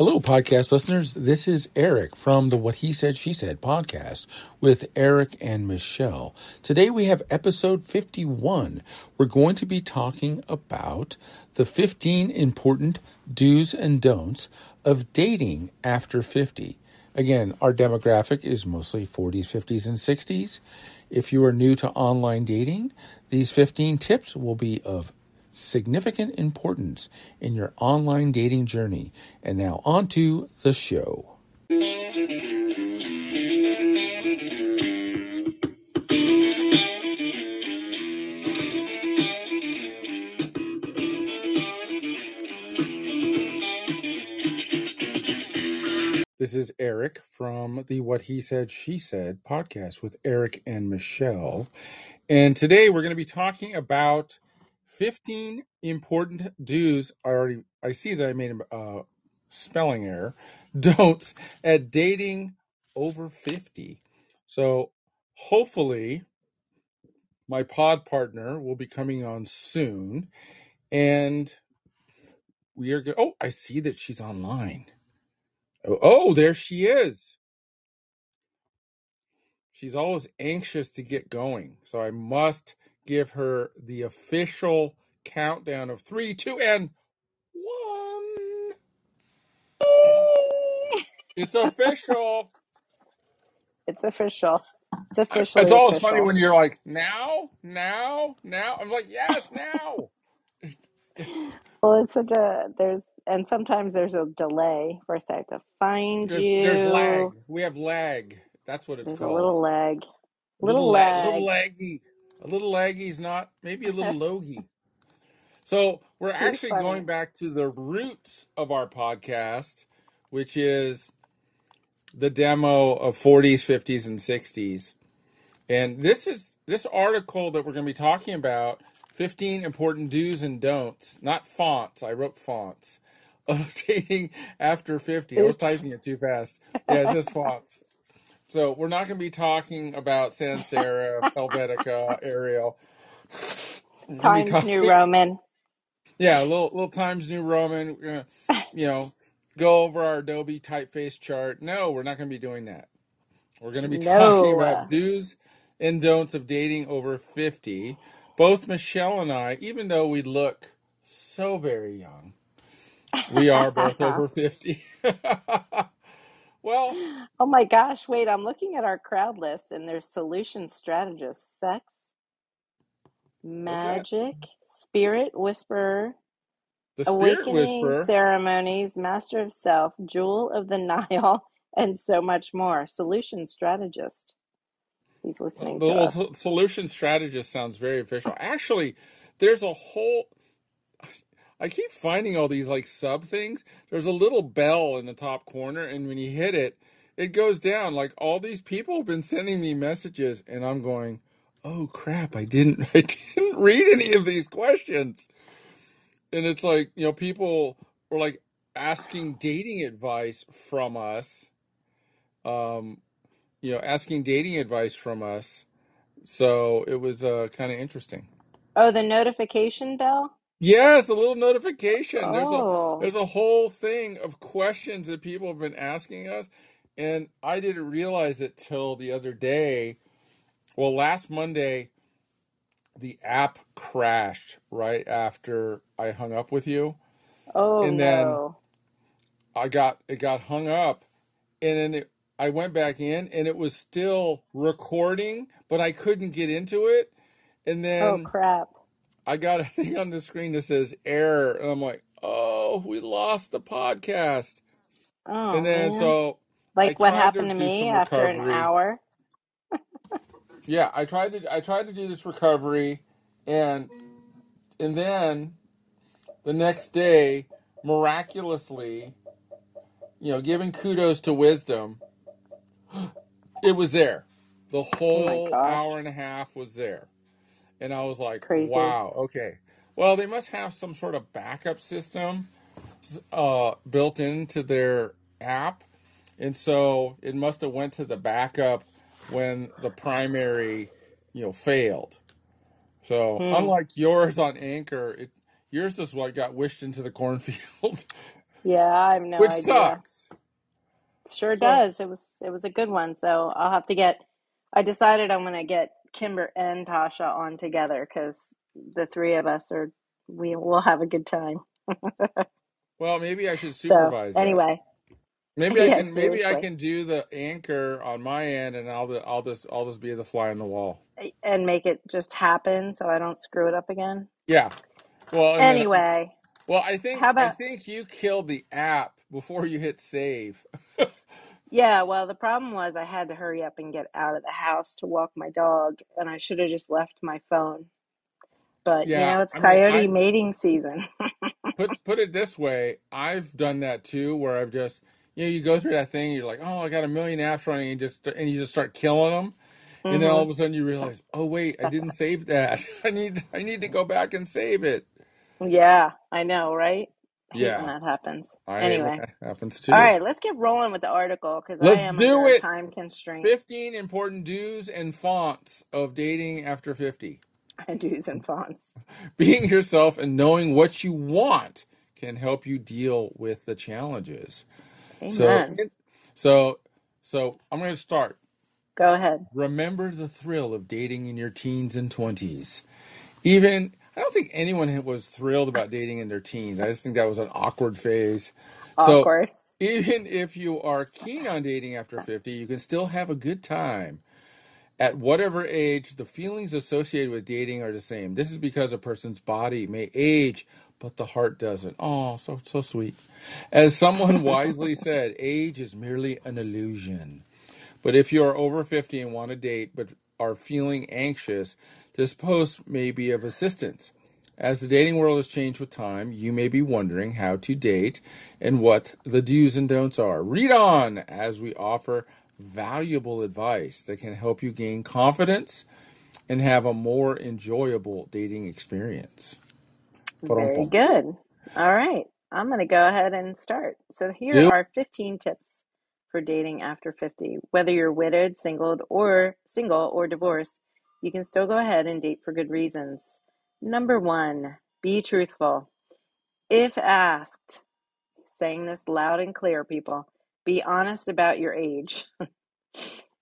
Hello, podcast listeners. This is Erik from the What He Said, She Said podcast with Erik and Michele. Today we have episode 51. We're going to be talking about the 15 important do's and don'ts of dating after 50. Again, our demographic is mostly 40s, 50s, and 60s. If you are new to online dating, these 15 tips will be of significant importance in your online dating journey. And now, on to the show. This is Erik from the What He Said, She Said podcast with Erik and Michele. And today we're going to be talking about 15 important do's. I already I see that I made a uh, spelling error. Don'ts at dating over 50. So hopefully my pod partner will be coming on soon and we are go- oh I see that she's online. Oh, oh, there she is. She's always anxious to get going. So I must give her the official countdown of three, two, and one. It's official. It's official. It's official. It's always funny when you're like, now, now, now. I'm like, yes, now. Well, it's such a there's and sometimes there's a delay. First, I have to find There's there's lag. you. We have lag. That's what it's There's a called. little lag. Little Little lag, little lag. laggy. A little laggy is not maybe a little logy. So we're Too actually going back to the roots of our podcast, which is the demo of 40s, 50s, and 60s. And this is this article that we're going to be talking about 15 important do's and don'ts, not fonts. I wrote fonts of dating after 50. I was Oops. typing it too fast. Yeah, it says fonts. So we're not going to be talking about sans serif, Helvetica, Arial. We're going to be Times New Roman. yeah, a little little Times New Roman. We're going to, you know, go over our Adobe typeface chart. No, we're not going to be doing that. We're going to be talking No. about do's and don'ts of dating over 50. Both Michele and I, even though we look so very young, we are both over 50. well, oh my gosh, wait, I'm looking at our crowd list and there's solution strategist, sex, magic, spirit whisperer, The Spirit awakening Whisperer. ceremonies, master of self, jewel of the Nile, and so much more. Solution strategist. He's listening the to us. solution strategist sounds very official. Actually, there's a whole. I keep finding all these like sub things. There's a little bell in the top corner, and when you hit it, it goes down. Like all these people have been sending me messages, and I'm going, "Oh crap! I didn't. I didn't read any of these questions." And it's like you know, people were like asking dating advice from us. Um, you know, asking dating advice from us. So it was uh, kind of interesting. Oh, the notification bell? Yes, a little notification. There's a Oh, there's a whole thing of questions that people have been asking us, and I didn't realize it till the other day. Well, last Monday, the app crashed right after I hung up with you, oh and then no. I got it got hung up, and then it, I went back in, and it was still recording, but I couldn't get into it, and then Oh then crap. I got a thing on the screen that says error, and I'm like, oh, we lost the podcast. Oh, and Oh then man. so Like what tried to happened to me after an hour? Yeah, I tried to I tried to do this recovery, and and then the next day, miraculously, you know, giving kudos to wisdom, it was there. The Oh whole gosh. hour and a half was there. And I was like, Crazy. wow, okay. Well, they must have some sort of backup system uh, built into their app. And so it must have went to the backup when the primary, you know, failed. So Hmm. unlike yours on Anchor, it yours is what got wished into the cornfield. Yeah, I have no which idea. sucks. Sure So does. It was it was a good one. So I'll have to get. I decided I'm gonna get Kimber and Tasha on together because the three of us are we will have a good time. well, maybe I should So supervise that. anyway, Maybe I yeah, can maybe I can do the anchor on my end, and I'll I'll just I'll just be the fly on the wall. and make it just happen so I don't screw it up again. Yeah. Well, and then Anyway, well, I think how about I think you killed the app before you hit save. yeah? Well, the problem was I had to hurry up and get out of the house to walk my dog, and I should have just left my phone. But you Yeah, know, it's I mean, coyote I've mating season. put put it this way. I've done that too, where I've just you know you go through that thing. You're like, oh, I got a million apps running, and just and you just start killing them, and then all hmm of a sudden you realize, oh wait, I didn't save that. I need I need to go back and save it. Yeah, I know, right? I Yeah, that happens. I Anyway, that happens too. All right, let's get rolling with the article because I Let's am do it. time constraint. 15 important do's and fonts of dating after 50. Do's and fonts. Being yourself and knowing what you want can help you deal with the challenges. So, Amen. so, so I'm going to start. Go ahead. Remember the thrill of dating in your teens and 20s. Even, I don't think anyone was thrilled about dating in their teens. I just think that was an awkward phase. So, Awkward. even if you are keen on dating after 50, you can still have a good time. At whatever age, the feelings associated with dating are the same. This is because a person's body may age, but the heart doesn't. Oh, so so sweet. As someone wisely said, age is merely an illusion. But if you are over 50 and want to date but are feeling anxious, this post may be of assistance. As the dating world has changed with time, you may be wondering how to date and what the do's and don'ts are. Read on as we offer valuable advice that can help you gain confidence and have a more enjoyable dating experience. Very good. All right, I'm going to go ahead and start. So here Do are 15 tips for dating after 50. Whether you're widowed, single, or single or divorced, you can still go ahead and date for good reasons. Number one, be truthful. If asked, saying this loud and clear, people, be honest about your age.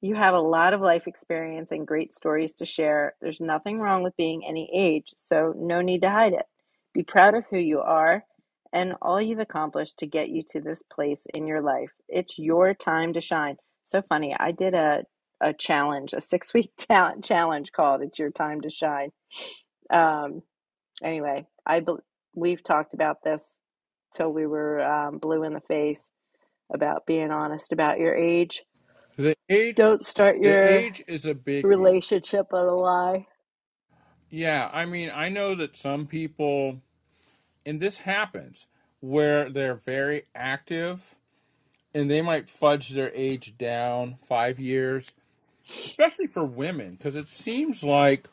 You have a lot of life experience and great stories to share. There's nothing wrong with being any age, so no need to hide it. Be proud of who you are and all you've accomplished to get you to this place in your life. It's your time to shine. So funny. I did a a challenge, a six week talent challenge called "It's Your Time to Shine." Um, anyway, I bel we've talked about this till we were um, blue in the face about being honest about your age. the age Don't start the your age is a big relationship on a lie. Yeah, I mean, I know that some people and this happens where they're very active and they might fudge their age down 5 years, especially for women because it seems like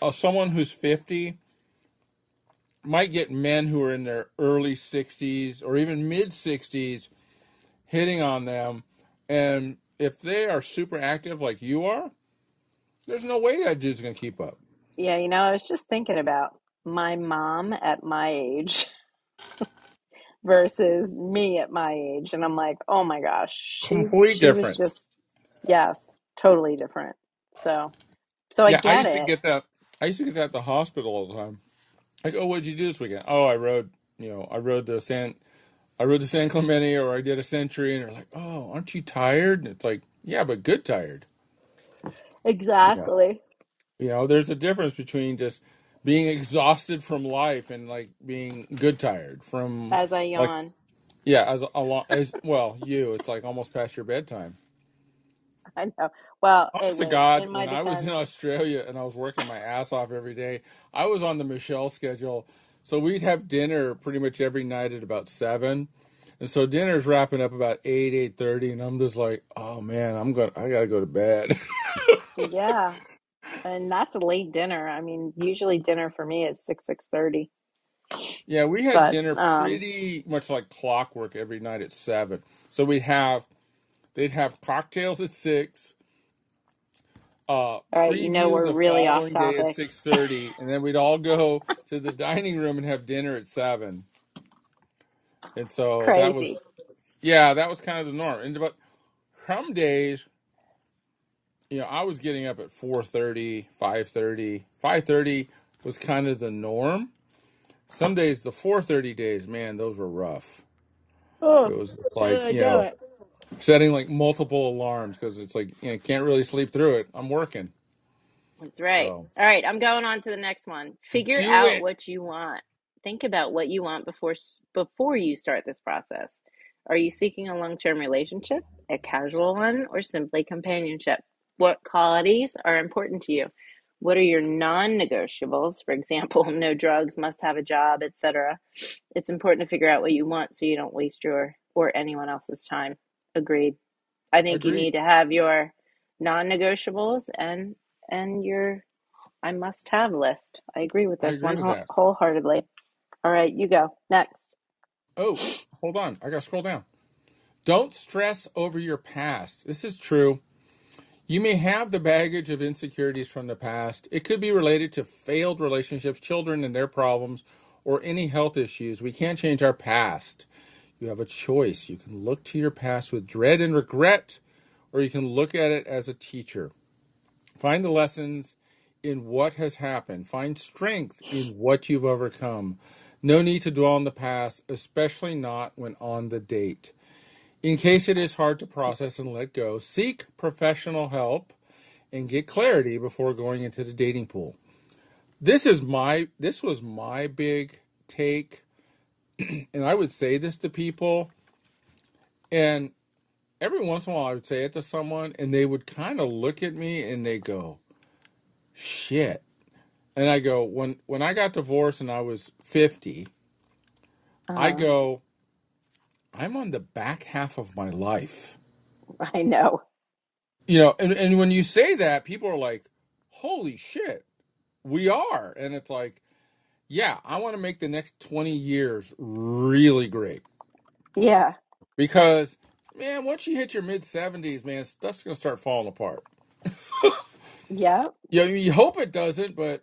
uh, someone who's 50 might get men who are in their early 60s or even mid 60s hitting on them. And if they are super active like you are, there's no way that dude's going to keep up. Yeah, you know, I was just thinking about my mom at my age versus me at my age, and I'm like, oh my gosh, she Complete she difference. just yes, totally different. So so I Yeah, I get used to it. get that. I used to get that at the hospital all the time. Like, oh, what did you do this weekend? Oh, I rode, you know, I rode the San, I rode the San Clemente, or I did a century, and they're like, oh, aren't you tired? And it's like, yeah, but good tired. Exactly. you know, there's a difference between just being exhausted from life and like being good tired from As I like, yawn, yeah, as a long as well, you, it's like almost past your bedtime. I know. Well, Honest to God, when I was in Australia and I was working my ass off every day, I was on the Michele schedule. So we'd have dinner pretty much every night at about seven. And so dinner's wrapping up about eight, eight thirty, and I'm just like, oh man, I'm to I gotta go to bed. yeah, and that's a late dinner. I mean, usually dinner for me is six six thirty, yeah, we had but dinner um, pretty much like clockwork every night at seven. So we'd have they'd have cocktails at six, uh all right, you know we're really off following day at six thirty, and then we'd all go to the dining room and have dinner at seven. And so that was yeah, that was kind of the norm. And but some days, you know, I was getting up at 4:30, 5:30. 5:30 was kind of the norm. Some days the 4:30 days, man, those were rough. Oh, It was just like, I you know know, it. Setting like multiple alarms because it's like, you know, can't really sleep through it. I'm working. That's right. So, All right, I'm going on to the next one. Figure do out it. what you want. Think about what you want before before you start this process. Are you seeking a long-term relationship, a casual one, or simply companionship? What qualities are important to you? What are your non-negotiables? For example, no drugs, must have a job, etc. It's important to figure out what you want so you don't waste your or anyone else's time. Agreed. I think you Agreed. need to have your non-negotiables and and your I must have list. I agree with I this agree one with whole- that. wholeheartedly. All right, you go. Next. Oh, hold on. I got to scroll down. Don't stress over your past. This is true. You may have the baggage of insecurities from the past. It could be related to failed relationships, children and their problems, or any health issues. We can't change our past. You have a choice. You can look to your past with dread and regret, or you can look at it as a teacher. Find the lessons in what has happened, find strength in what you've overcome. No need to dwell on the past, especially not when on the date. In case it is hard to process and let go, seek professional help and get clarity before going into the dating pool. This is my this was my big take and I would say this to people and every once in a while I would say it to someone and they would kind of look at me and they go, "Shit." And I go, "When when I got divorced and I was 50, I Uh, go, I'm on the back half of my life." I know. You know, and, and when you say that, people are like, holy shit, we are. And it's like, yeah, I want to make the next 20 years really great. Yeah. Because, man, once you hit your mid 70s, man, stuff's going to start falling apart. Yeah. You, you hope it doesn't, but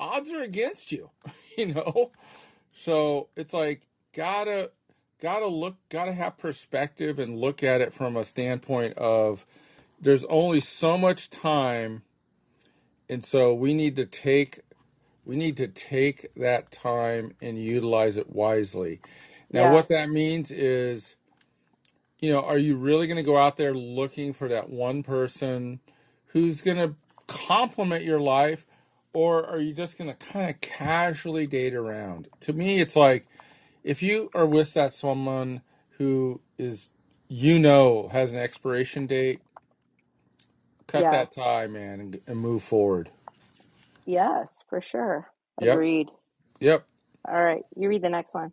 odds are against you, you know? So it's like, gotta, gotta look, gotta have perspective and look at it from a standpoint of there's only so much time and so we need to take we need to take that time and utilize it wisely now Yeah. what that means is you know are you really going to go out there looking for that one person who's going to complement your life or are you just going to kind of casually date around to me it's like if you are with that someone who is you know has an expiration date cut Yeah. that tie man and, and move forward Yes, for sure. yep Agreed. yep All right, you read the next one.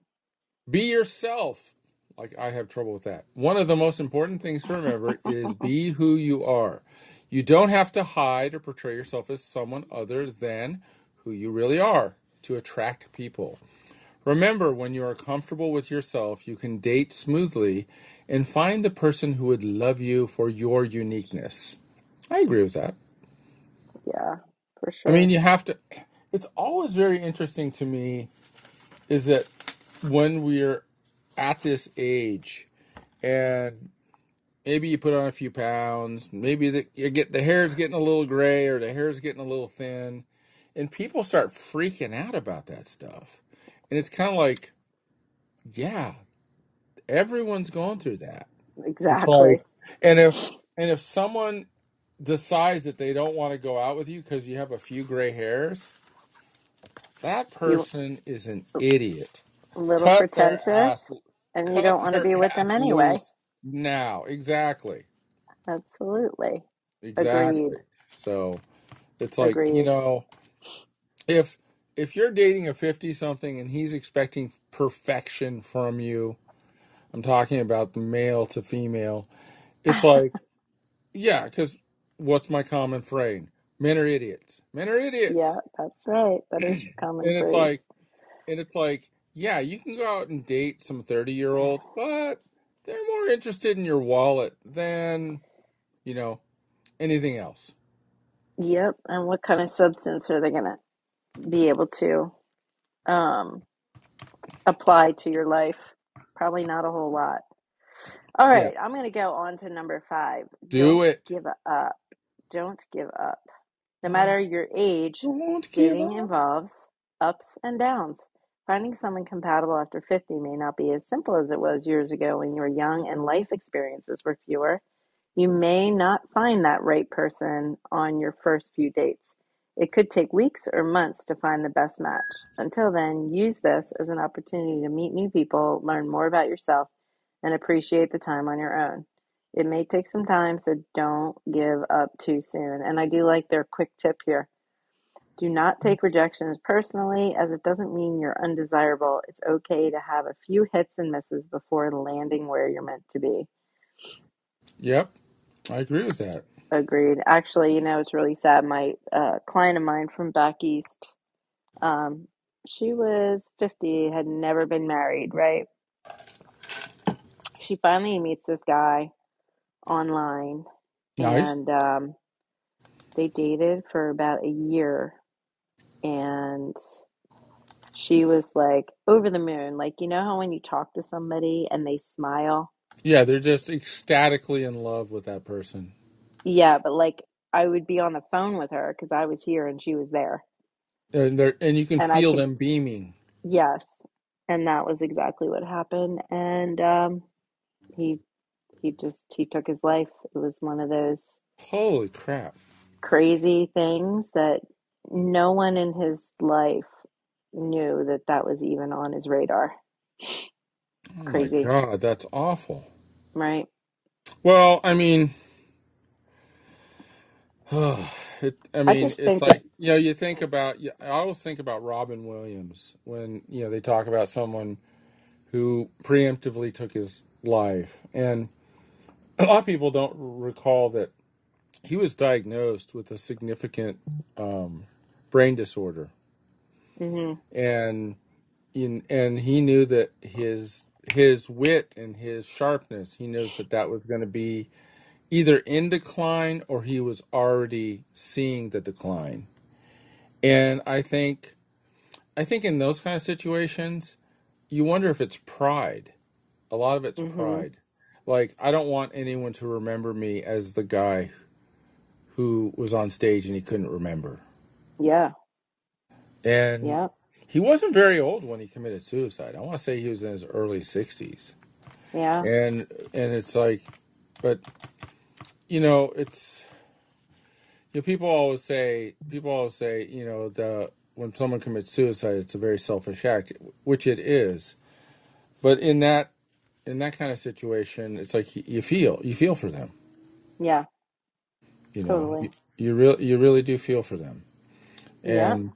Be yourself. Like I have trouble with that. One of the most important things to remember is be who you are. You don't have to hide or portray yourself as someone other than who you really are to attract people. Remember, when you are comfortable with yourself, you can date smoothly and find the person who would love you for your uniqueness. I agree with that. Yeah, for sure. I mean, you have to. It's always very interesting to me is that when we're at this age and maybe you put on a few pounds, maybe the, you get the hair's getting a little gray or the hair's getting a little thin, and people start freaking out about that stuff. And it's kind of like, yeah, everyone's going through that. Exactly. like, and if and if someone decides that they don't want to go out with you because you have a few gray hairs, that You person is an idiot. a little Cut their pretentious, and you don't want to their be with them ass anyway. loose now. Exactly, Absolutely. Agreed. exactly. So it's like you Agreed. know, if if you're dating a fifty something and he's expecting perfection from you, I'm talking about the male to female. It's like, yeah, because what's my common phrase? Men are idiots. Men are idiots. Yeah, that's right. That is common And it's like, and it's like, yeah, you can go out and date some 30 year olds, but they're more interested in your wallet than, you know, anything else. Yep. And what kind of substance are they gonna be able to um apply to your life? Probably not a whole lot. All right. Yeah. I'm going to go on to number five. Do Don't it. give up. Don't give up. No matter your age, don't give dating up. involves ups and downs. Finding someone compatible after 50 may not be as simple as it was years ago when you were young and life experiences were fewer. You may not find that right person on your first few dates. It could take weeks or months to find the best match. Until then, use this as an opportunity to meet new people, learn more about yourself, and appreciate the time on your own. It may take some time, so don't give up too soon. And I do like their quick tip here. Do not take rejections personally, as it doesn't mean you're undesirable. It's okay to have a few hits and misses before landing where you're meant to be. Yep. I agree with that. Agreed. Actually, you know, it's really sad. My uh, client of mine from back east, um, she was 50, had never been married, right? She finally meets this guy online, Nice. and um, they dated for about a year. And she was like over the moon. Like, you know how when you talk to somebody and they smile? Yeah, they're just ecstatically in love with that person. Yeah, but like I would be on the phone with her because I was here and she was there. And they're and you can And I feel could, them beaming. yes. And that was exactly what happened. And um, he he just he took his life. It was one of those Holy crap. crazy things that no one in his life knew that that was even on his radar. Oh Crazy, god, that's awful. right? Well, I mean, it, I I mean, just it's think that like you know, you think about. I always think about Robin Williams when you know they talk about someone who preemptively took his life, and a lot of people don't recall that he was diagnosed with a significant um, brain disorder, hmm and in, and he knew that his his wit and his sharpness, he knows that that was going to be either in decline or he was already seeing the decline. And I think I think in those kind of situations, you wonder if it's pride. A lot of it's hmm pride. Like I don't want anyone to remember me as the guy who was on stage and he couldn't remember. Yeah, And yeah, he wasn't very old when he committed suicide. I want to say he was in his early 60s. yeah. And and it's like but you know, it's you know, people always say people always say, you know, the when someone commits suicide, it's a very selfish act, which it is. But in that in that kind of situation, it's like you, you feel you feel for them. Yeah, You know, totally. you, you really you really do feel for them. Yeah. And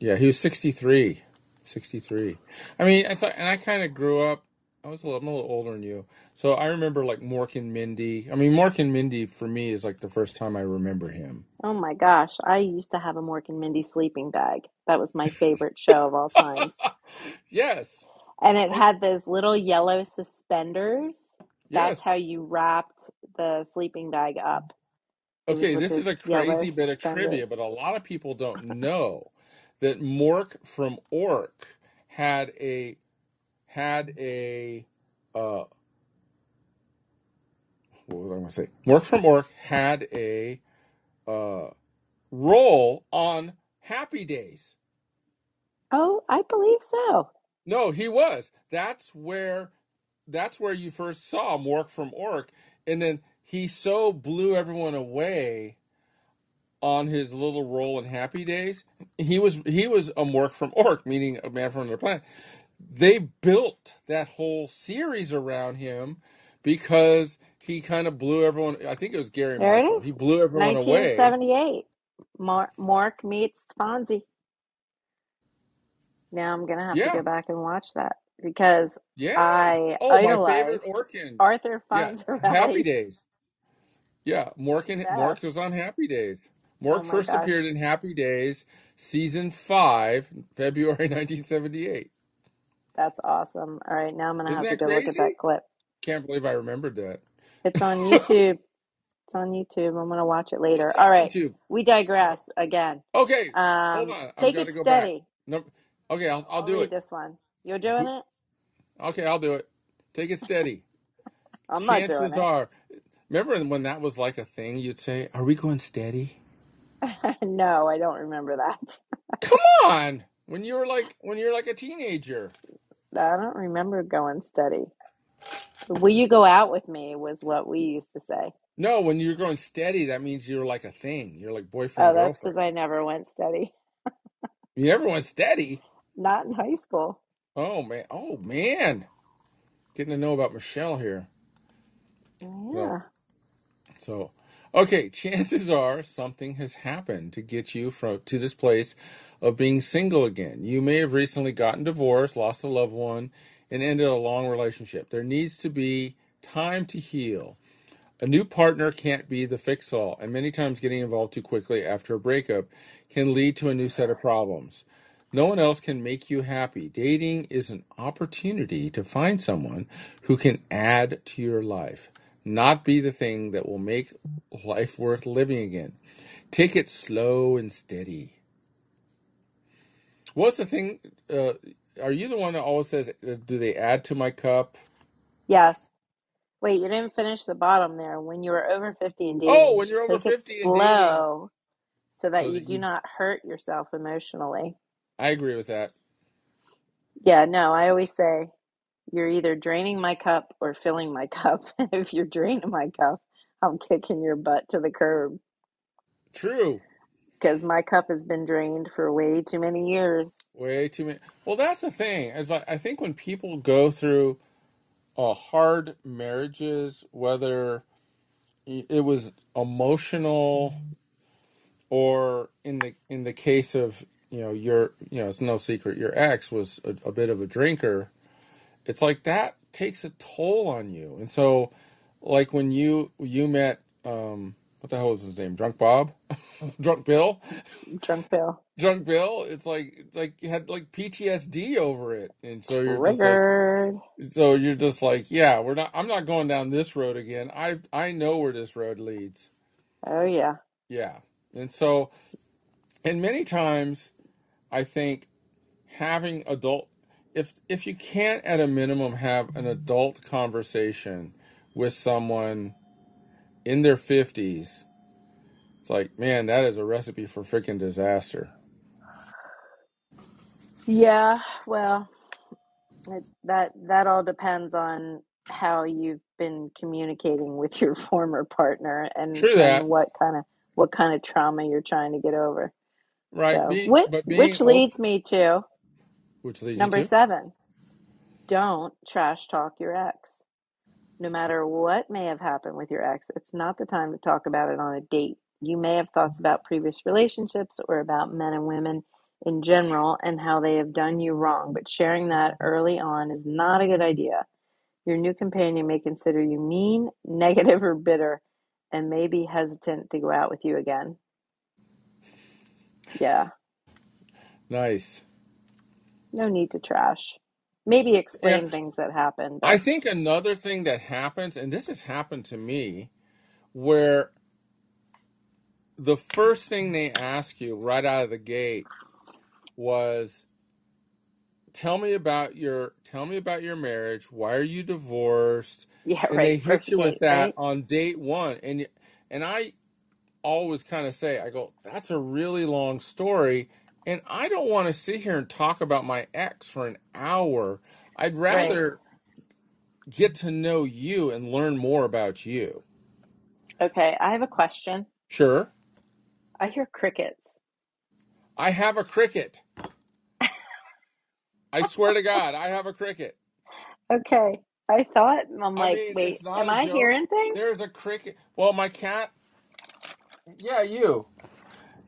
yeah, he was 63. 63. I mean, it's like, and I kind of grew up. I was a little, I'm a little older than you, so I remember like Mork and Mindy. I mean, Mork and Mindy for me is like the first time I remember him. Oh my gosh, I used to have a Mork and Mindy sleeping bag. That was my favorite show of all time. yes, And it had those little yellow suspenders. That's yes. how you wrapped the sleeping bag up. Okay, this is a crazy bit of suspenders. trivia, but a lot of people don't know that Mork from Ork had a had a uh, what was I going to say? Mork from Ork had a uh, role on Happy Days. Oh, I believe so. No, he was. That's where that's where you first saw Mork from Ork, and then he so blew everyone away on his little role in Happy Days. He was he was a Mork from Ork, meaning a man from another planet. They built that whole series around him because he kind of blew everyone. I think it was Garry There it Marshall. He blew everyone away. 1978. Mark Mork meets Fonzie. Now I'm going to have to go back and watch that because yeah. I Oh, idolized. Arthur Yeah, Fonzarelli. Happy Days. Yeah, Mork and Mork was on Happy Days. Oh Mork my first gosh. appeared in Happy Days, season five, February 1978. That's awesome. All right, now I'm going to Isn't have to go look at that clip. Can't believe I remembered that. It's on YouTube. It's on YouTube. I'm going to watch it later. All right, YouTube. we digress again. Okay, hold Um, on. Take it to go back. steady. No, okay, I'll I'll I'll do it. this one. You're doing it? Okay, I'll do it. Take it steady. I'm not doing Chances it. are, remember when that was like a thing? You'd say, "Are we going steady?" no, I don't remember that. Come on, when you were like when you were like a teenager. I don't remember going steady. Will you go out with me? Was what we used to say. No, when you're going steady, that means you're like a thing. You're like boyfriend. Oh, that's because. I never went steady. You never went steady. Not in high school. Oh man. Oh man. Getting to know about Michele here. Yeah. So, okay, chances are something has happened to get you from to this place of being single again. You may have recently gotten divorced, lost a loved one, and ended a long relationship. There needs to be time to heal. A new partner can't be the fix all, and many times getting involved too quickly after a breakup can lead to a new set of problems. No one else can make you happy. Dating is an opportunity to find someone who can add to your life, not be the thing that will make life worth living again. Take it slow and steady. What's the thing? Uh, are you the one that always says, "Do they add to my cup?" Yes. Wait, you didn't finish the bottom there. When you are over 50 and dating, Oh, when you're over take it 50 and dating, slow so that so you that do you. not hurt yourself emotionally. I agree with that. Yeah, no, I always say you're either draining my cup or filling my cup. if you're draining my cup, I'm kicking your butt to the curb True. because my cup has been drained for way too many years. Way too many. Well, that's the thing. Is like I think when people go through uh, hard marriages, whether it was emotional or in the in the case of you know your you know it's no secret your ex was a, a bit of a drinker. It's like that takes a toll on you. And so, like when you you met um, what the hell was his name? Drunk Bob, Drunk Bill. Drunk Bill. drunk Bill, it's like it's like you had like PTSD over it, and so you're just like, so you're just like, yeah, we're not. I'm not going down this road again. I I know where this road leads. Oh, yeah. Yeah, and so, and many times, I think having adult, if if you can't at a minimum have an adult conversation with someone in their fifties, it's like, man, that is a recipe for freaking disaster. Yeah, well, it, that that all depends on how you've been communicating with your former partner and and what kind of what kind of trauma you're trying to get over. Right? So, Being which which leads me to Which leads you number to? 7. Don't trash talk your ex. No matter what may have happened with your ex, it's not the time to talk about it on a date. You may have thoughts about previous relationships or about men and women in general and how they have done you wrong, but sharing that early on is not a good idea. Your new companion may consider you mean, negative, or bitter and may be hesitant to go out with you again. Yeah, Nice. no need to trash. Maybe explain things that happened, I but think another thing that happens, and this has happened to me, where the first thing they ask you right out of the gate was, "Tell me about your tell me about your marriage. Why are you divorced?" yeah, And they hit First you with date, that right? on date one, and and I always kind of say, I go, "That's a really long story." And I don't want to sit here and talk about my ex for an hour. I'd Right. rather get to know you and learn more about you. Okay, I have a question. Sure. I hear crickets. I have a cricket. I swear to God, I have a cricket. Okay, I thought, I'm I like, mean, wait, am I joke. hearing things? There's a cricket. Well, my cat, yeah, you.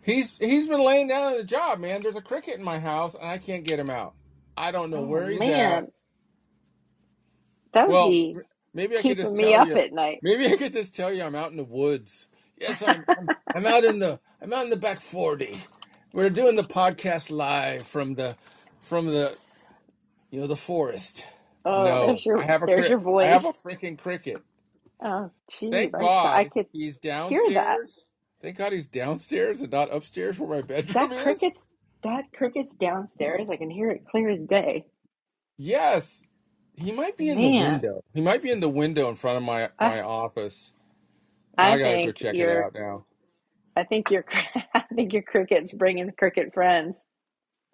He's he's been laying down at the job, man. There's a cricket in my house, and I can't get him out. I don't know Oh where he's at. man, that would Well, be maybe I could just keeping me tell up you. at night. Maybe I could just tell you I'm out in the woods. Yes, I'm. I'm, I'm out in the. I'm out in the back forty. We're doing the podcast live from the, from the, you know, the forest. Oh, No, there's your I have a there's cri- your I have a voice. freaking cricket. Oh, geez, Thank I I God could he's hear that. downstairs. Thank God he's downstairs and not upstairs where my bedroom that cricket's that cricket's downstairs. I can hear it clear as day. Yes, he might be in the window. He might be in the window in front of my I my office. I I gotta go check it out now. I think your I think your cricket's bringing cricket friends.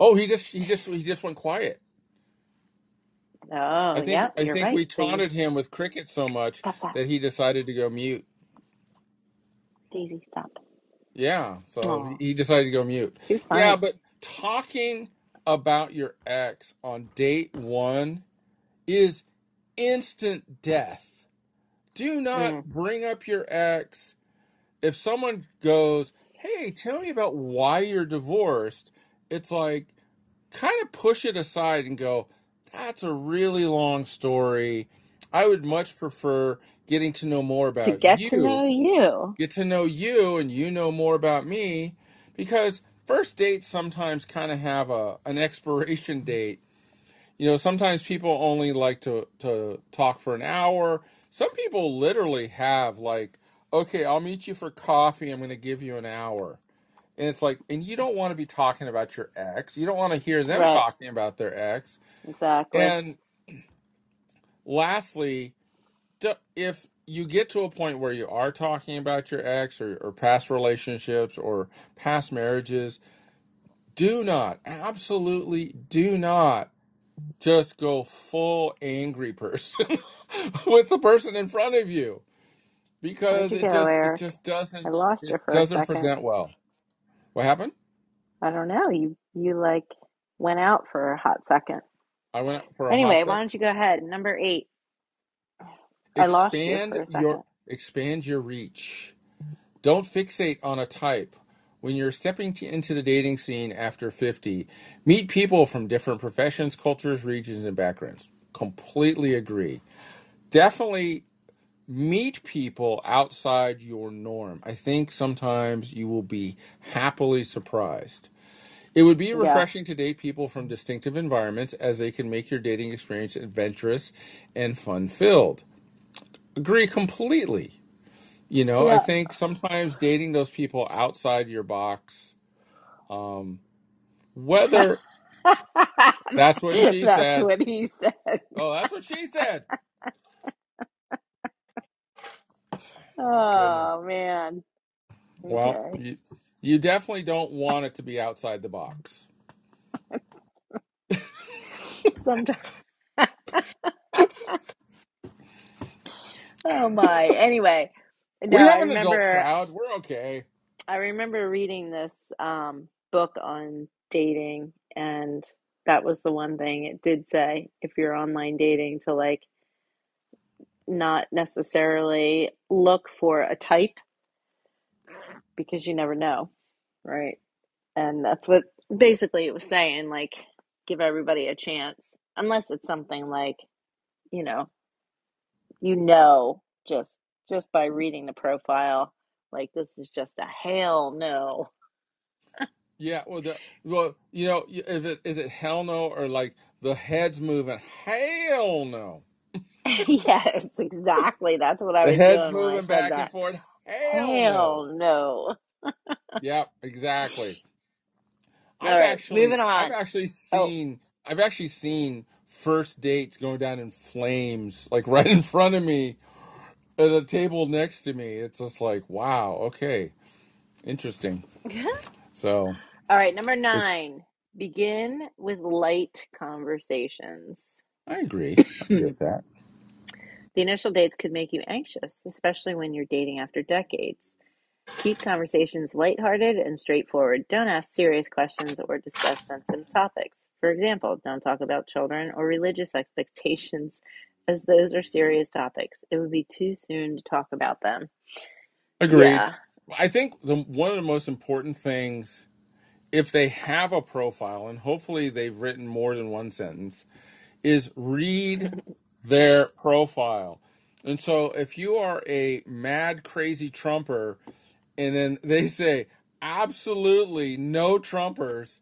Oh, he just he just he just went quiet. Oh, I think yep, I think right. we taunted him with cricket so much that he decided to go mute. Daisy. Stop. Yeah, so he he decided to go mute. Yeah, but talking about your ex on date one is instant death. Do not Mm. bring up your ex. If someone goes, "Hey, tell me about why you're divorced," it's like kind of push it aside and go, "That's a really long story. I would much prefer getting to know more To about get to know you. get to know you and you know more about me because first dates sometimes kind of have a an expiration date you know sometimes people only like to to talk for an hour some people literally have like okay i'll meet you for coffee i'm going to give you an hour and it's like and you don't want to be talking about your ex you don't want to hear them Right. talking about their ex Exactly. and lastly if you get to a point where you are talking about your ex or, or past relationships or past marriages, do not, absolutely do not just go full angry person with the person in front of you because it just it just doesn't lost you it for doesn't second. present well. What happened? I don't know. You you like went out for a hot second. I went out for a hot Anyway, why second. don't you go ahead? Number eight. I lost you for Expand a second. your expand your reach. Don't fixate on a type. When you're stepping to, into the dating scene after 50, meet people from different professions, cultures, regions, and backgrounds. Completely agree. Definitely meet people outside your norm. I think sometimes you will be happily surprised. It would be Yeah. refreshing to date people from distinctive environments as they can make your dating experience adventurous and fun filled. Agree completely. You know, I Yeah. think sometimes dating those people outside your box, um, whether that's what she That's said. what he said. Oh, that's what she said. Goodness. Oh man. Well, Okay. you, you definitely don't want it to be outside the box. Sometimes. Oh my. Anyway, We no, I have an adult remember crowd. We're okay. I remember reading this um book on dating and that was the one thing it did say if you're online dating to like not necessarily look for a type because you never know, right? And that's what basically it was saying like give everybody a chance unless it's something like, you know, you know just just by reading the profile like this is just a hell no Yeah. Well, the well, you know, if it is it hell no or like the heads moving, hell no. yes exactly that's what i The was heads doing when i moving said back and that forth, hell no. hell no Yeah, exactly. all I've right actually moving I've on actually oh seen I've actually seen first dates going down in flames, like right in front of me at a table next to me. It's just like, wow, okay, interesting. So all right number nine begin with light conversations I agree. I agree with that. The initial dates could make you anxious especially when you're dating after decades Keep conversations lighthearted and straightforward. Don't ask serious questions or discuss sensitive topics. For example, don't talk about children or religious expectations, as those are serious topics. It would be too soon to talk about them. Agreed. Yeah. I think the one of the most important things, if they have a profile, and hopefully they've written more than one sentence, is read their profile. And so if you are a mad, crazy Trumper, and then they say, absolutely no Trumpers,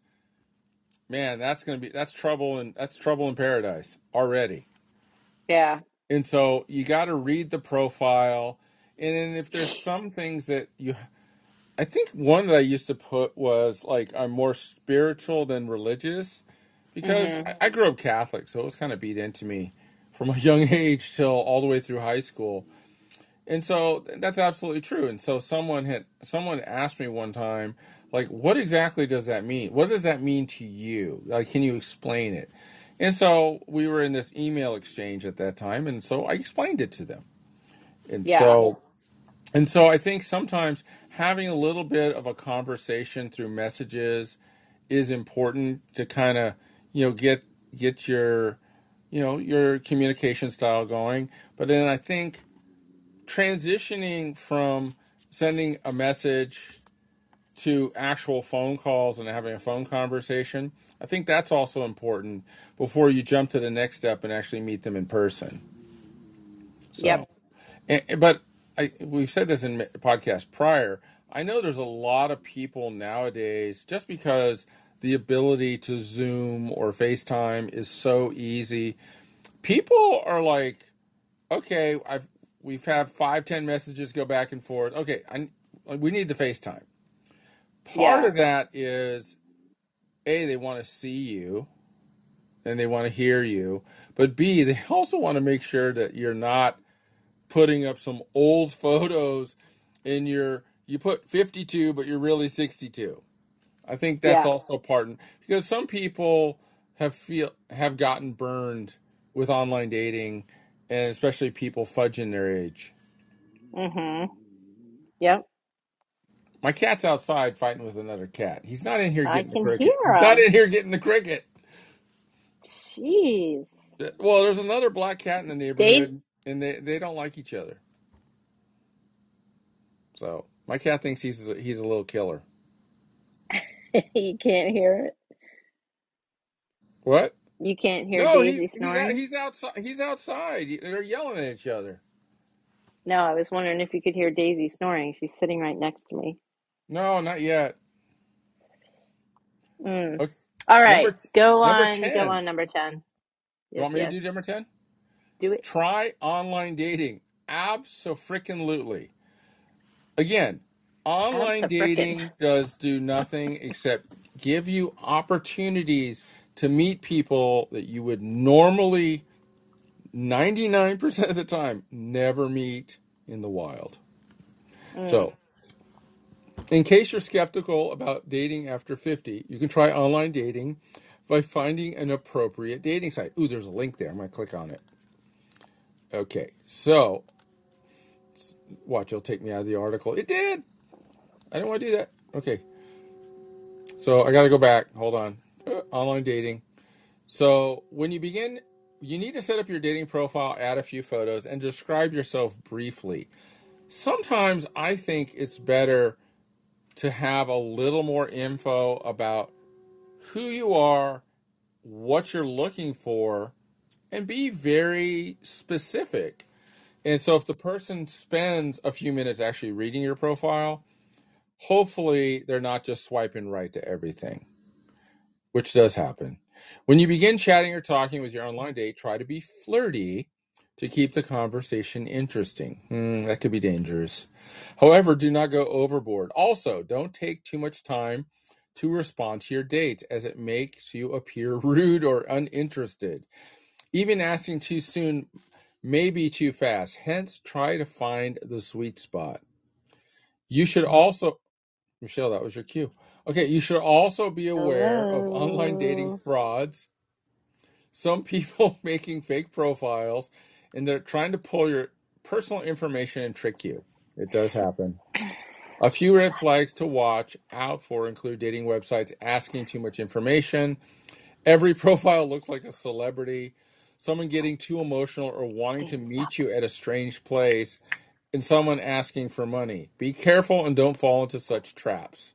man, that's going to be, that's trouble and that's trouble in paradise already. Yeah. And so you got to read the profile. And then if there's some things that you, I think one that I used to put was like, I'm more spiritual than religious. because Mm-hmm. I, I grew up Catholic, so it was kind of beat into me from a young age till all the way through high school. And so that's absolutely true. And so someone had someone asked me one time, like, what exactly does that mean? What does that mean to you? Like, can you explain it? And so we were in this email exchange at that time, and so I explained it to them. And Yeah. so and so I think sometimes having a little bit of a conversation through messages is important to kind of, you know, get get your, you know, your communication style going. But then I think transitioning from sending a message to actual phone calls and having a phone conversation, I think that's also important before you jump to the next step and actually meet them in person. So, Yep. and, but I, we've said this in podcast prior. I know there's a lot of people nowadays just because the ability to Zoom or FaceTime is so easy. People are like, okay, I've we've had five, ten messages go back and forth. Okay, I, we need the FaceTime. Part Yeah. of that is a they want to see you and they want to hear you, but b they also want to make sure that you're not putting up some old photos in your you put 52 but you're really 62 i think that's Yeah. also part because some people have feel have gotten burned with online dating and especially people fudging their age Mm-hmm. Yep. my cat's outside fighting with another cat he's not in here I getting the can cricket hear he's not him. in here getting the cricket Jeez. well there's another black cat in the Dave, neighborhood and they, they don't like each other so my cat thinks he's a, he's a little killer you can't hear it. what You can't hear No, Daisy he, he's out, snoring. he's outside. He's outside. They're yelling at each other. No, I was wondering if you could hear Daisy snoring. She's sitting right next to me. No, not yet. Mm. Okay. All Number right, t- go number on. Go ten. on number ten. You Yes, want me to yes. do number ten? Do it. Try online dating. Absolutely. Again, online Abso-frickin'. dating does do nothing except give you opportunities to meet people that you would normally, ninety nine percent of the time, never meet in the wild. Mm. So, in case you're skeptical about dating after 50, you can try online dating by finding an appropriate dating site. Ooh, there's a link there. I'm going to click on it. Okay, so watch, it'll take me out of the article. It did. I don't want to do that. Okay, so I got to go back. Hold on. Online dating. So, when you begin, you need to set up your dating profile, add a few photos, and describe yourself briefly. Sometimes I think it's better to have a little more info about who you are, what you're looking for, and be very specific. And so if the person spends a few minutes actually reading your profile, hopefully they're not just swiping right to everything, which does happen. When you begin chatting or talking with your online date, try to be flirty to keep the conversation interesting. Hmm, that could be dangerous. However, do not go overboard. Also, don't take too much time to respond to your date as it makes you appear rude or uninterested. Even asking too soon may be too fast. Hence, try to find the sweet spot. You should also, Michele, that was your cue. Okay, you should also be aware of online dating frauds. Some people making fake profiles and they're trying to pull your personal information and trick you. It does happen. A few red flags to watch out for include dating websites asking too much information. Every profile looks like a celebrity. Someone getting too emotional or wanting to meet you at a strange place. And someone asking for money. Be careful and don't fall into such traps.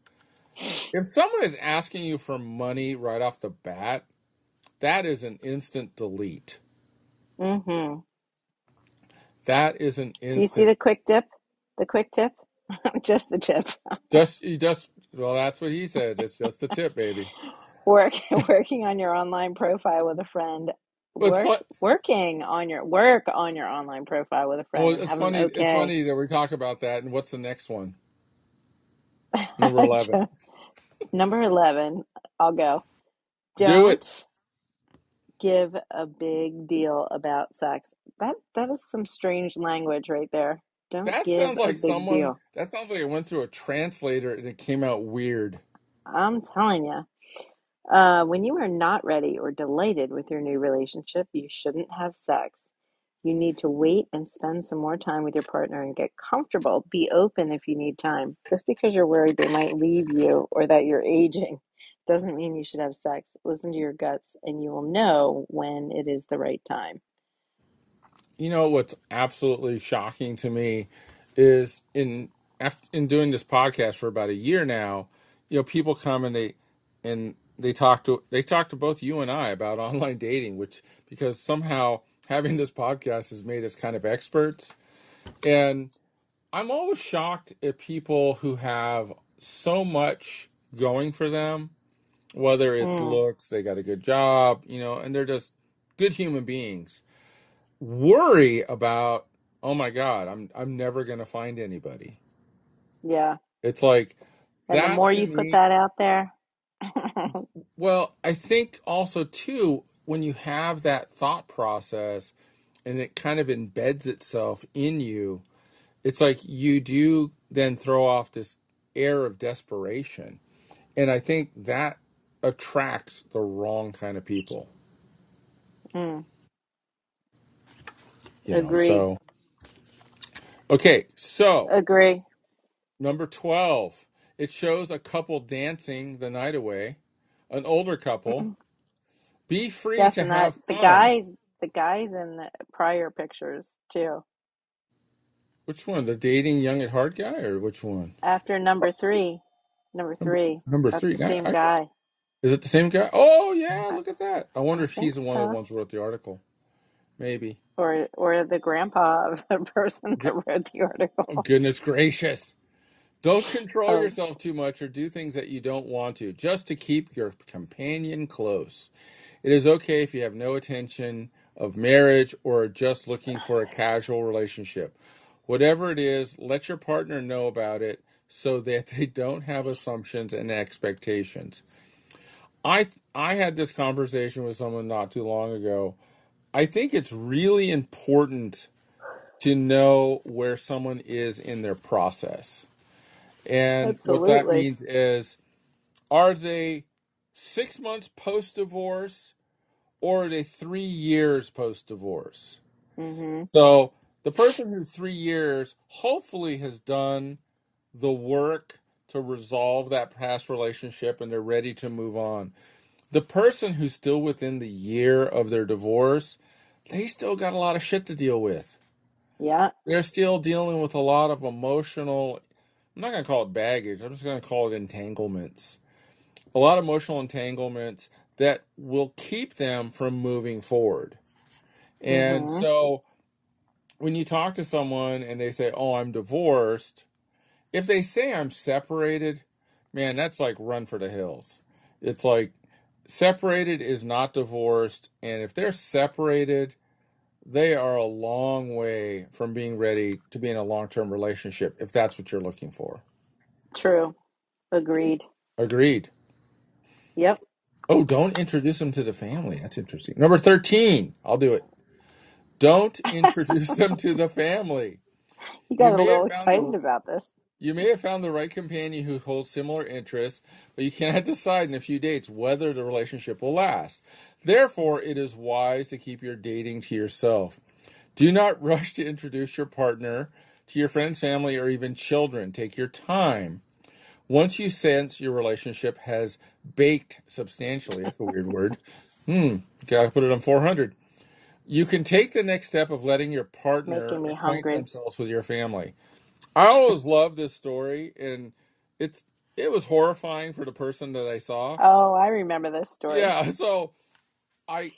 If someone is asking you for money right off the bat, that is an instant delete. Mm-hmm. That is an Do you see the quick dip? The quick tip? Just the tip. Just you just well, that's what he said. It's just a tip, baby. Work working on your online profile with a friend. Work fun. working on your work on your online profile with a friend and it's have funny. It's funny that we talk about that. And what's the next one? Number eleven. Number eleven. I'll go. Do it. Don't give a big deal about sex. That that is some strange language right there. Don't That give sounds a like big someone, deal. that sounds like it went through a translator and it came out weird. I'm telling you. Uh, when you are not ready or delighted with your new relationship, you shouldn't have sex. You need to wait and spend some more time with your partner and get comfortable. Be open if you need time. Just because you're worried they might leave you or that you're aging doesn't mean you should have sex. Listen to your guts and you will know when it is the right time. You know what's absolutely shocking to me is in after in doing this podcast for about a year now, you know, people come and they and they talk to they talk to both you and I about online dating, which because somehow having this podcast has made us kind of experts. And I'm always shocked at people who have so much going for them, whether it's Mm, looks, they got a good job, you know, and they're just good human beings. Worry about, oh my God, I'm I'm never gonna find anybody. yeah. It's like And the more you put that out there, well, I think also too, when you have that thought process and it kind of embeds itself in you, it's like you do then throw off this air of desperation. And I think that attracts the wrong kind of people, mm, you know. agree. So, okay, so Agree. number 12, it shows a couple dancing the night away, an older couple. Be free Yes, to and that have the guys, the guys in the prior pictures too. Which one? The dating young at heart guy or which one? After number three, number three, number three. I, same I, guy. is it the same guy? Oh yeah, look at that. I wonder I if he's the one of the so. ones who wrote the article. Maybe. Or or the grandpa of the person that wrote the article. Oh goodness gracious. Don't control Oh, yourself too much or do things that you don't want to, just to keep your companion close. It is okay if you have no intention of marriage or are just looking for a casual relationship. Whatever it is, let your partner know about it so that they don't have assumptions and expectations. I I had this conversation with someone not too long ago. I think it's really important to know where someone is in their process. And what that absolutely. means is are they 6 months post divorce or they 3 years post divorce? hmm So the person who's 3 years hopefully has done the work to resolve that past relationship and they're ready to move on. The person who's still within the year of their divorce, they still got a lot of shit to deal with. Yeah, They're still dealing with a lot of emotional, I'm not going to call it baggage, I'm just going to call it entanglements. A lot of emotional entanglements that will keep them from moving forward. And hmm so when you talk to someone and they say, Oh, I'm divorced, if they say I'm separated, man, that's like run for the hills. It's like separated is not divorced. And if they're separated, they are a long way from being ready to be in a long term relationship if that's what you're looking for. True. Agreed. Agreed. Yep. Oh, don't introduce them to the family. That's interesting. Number 13, I'll do it. Don't introduce them to the family. You You got a may little found excited the about this. you may have found the right companion who holds similar interests, but you cannot decide in a few dates whether the relationship will last. Therefore, it is wise to keep your dating to yourself. Do not rush to introduce your partner to your friends, family, or even children. Take your time. Once you sense your relationship has baked substantially, that's a weird word. Hmm, gotta put it on 400. You can take the next step of letting your It's partner making me acquaint hungry. themselves with your family. I always love this story, and it's it was horrifying for the person that I saw. Oh, I remember this story. Yeah, so I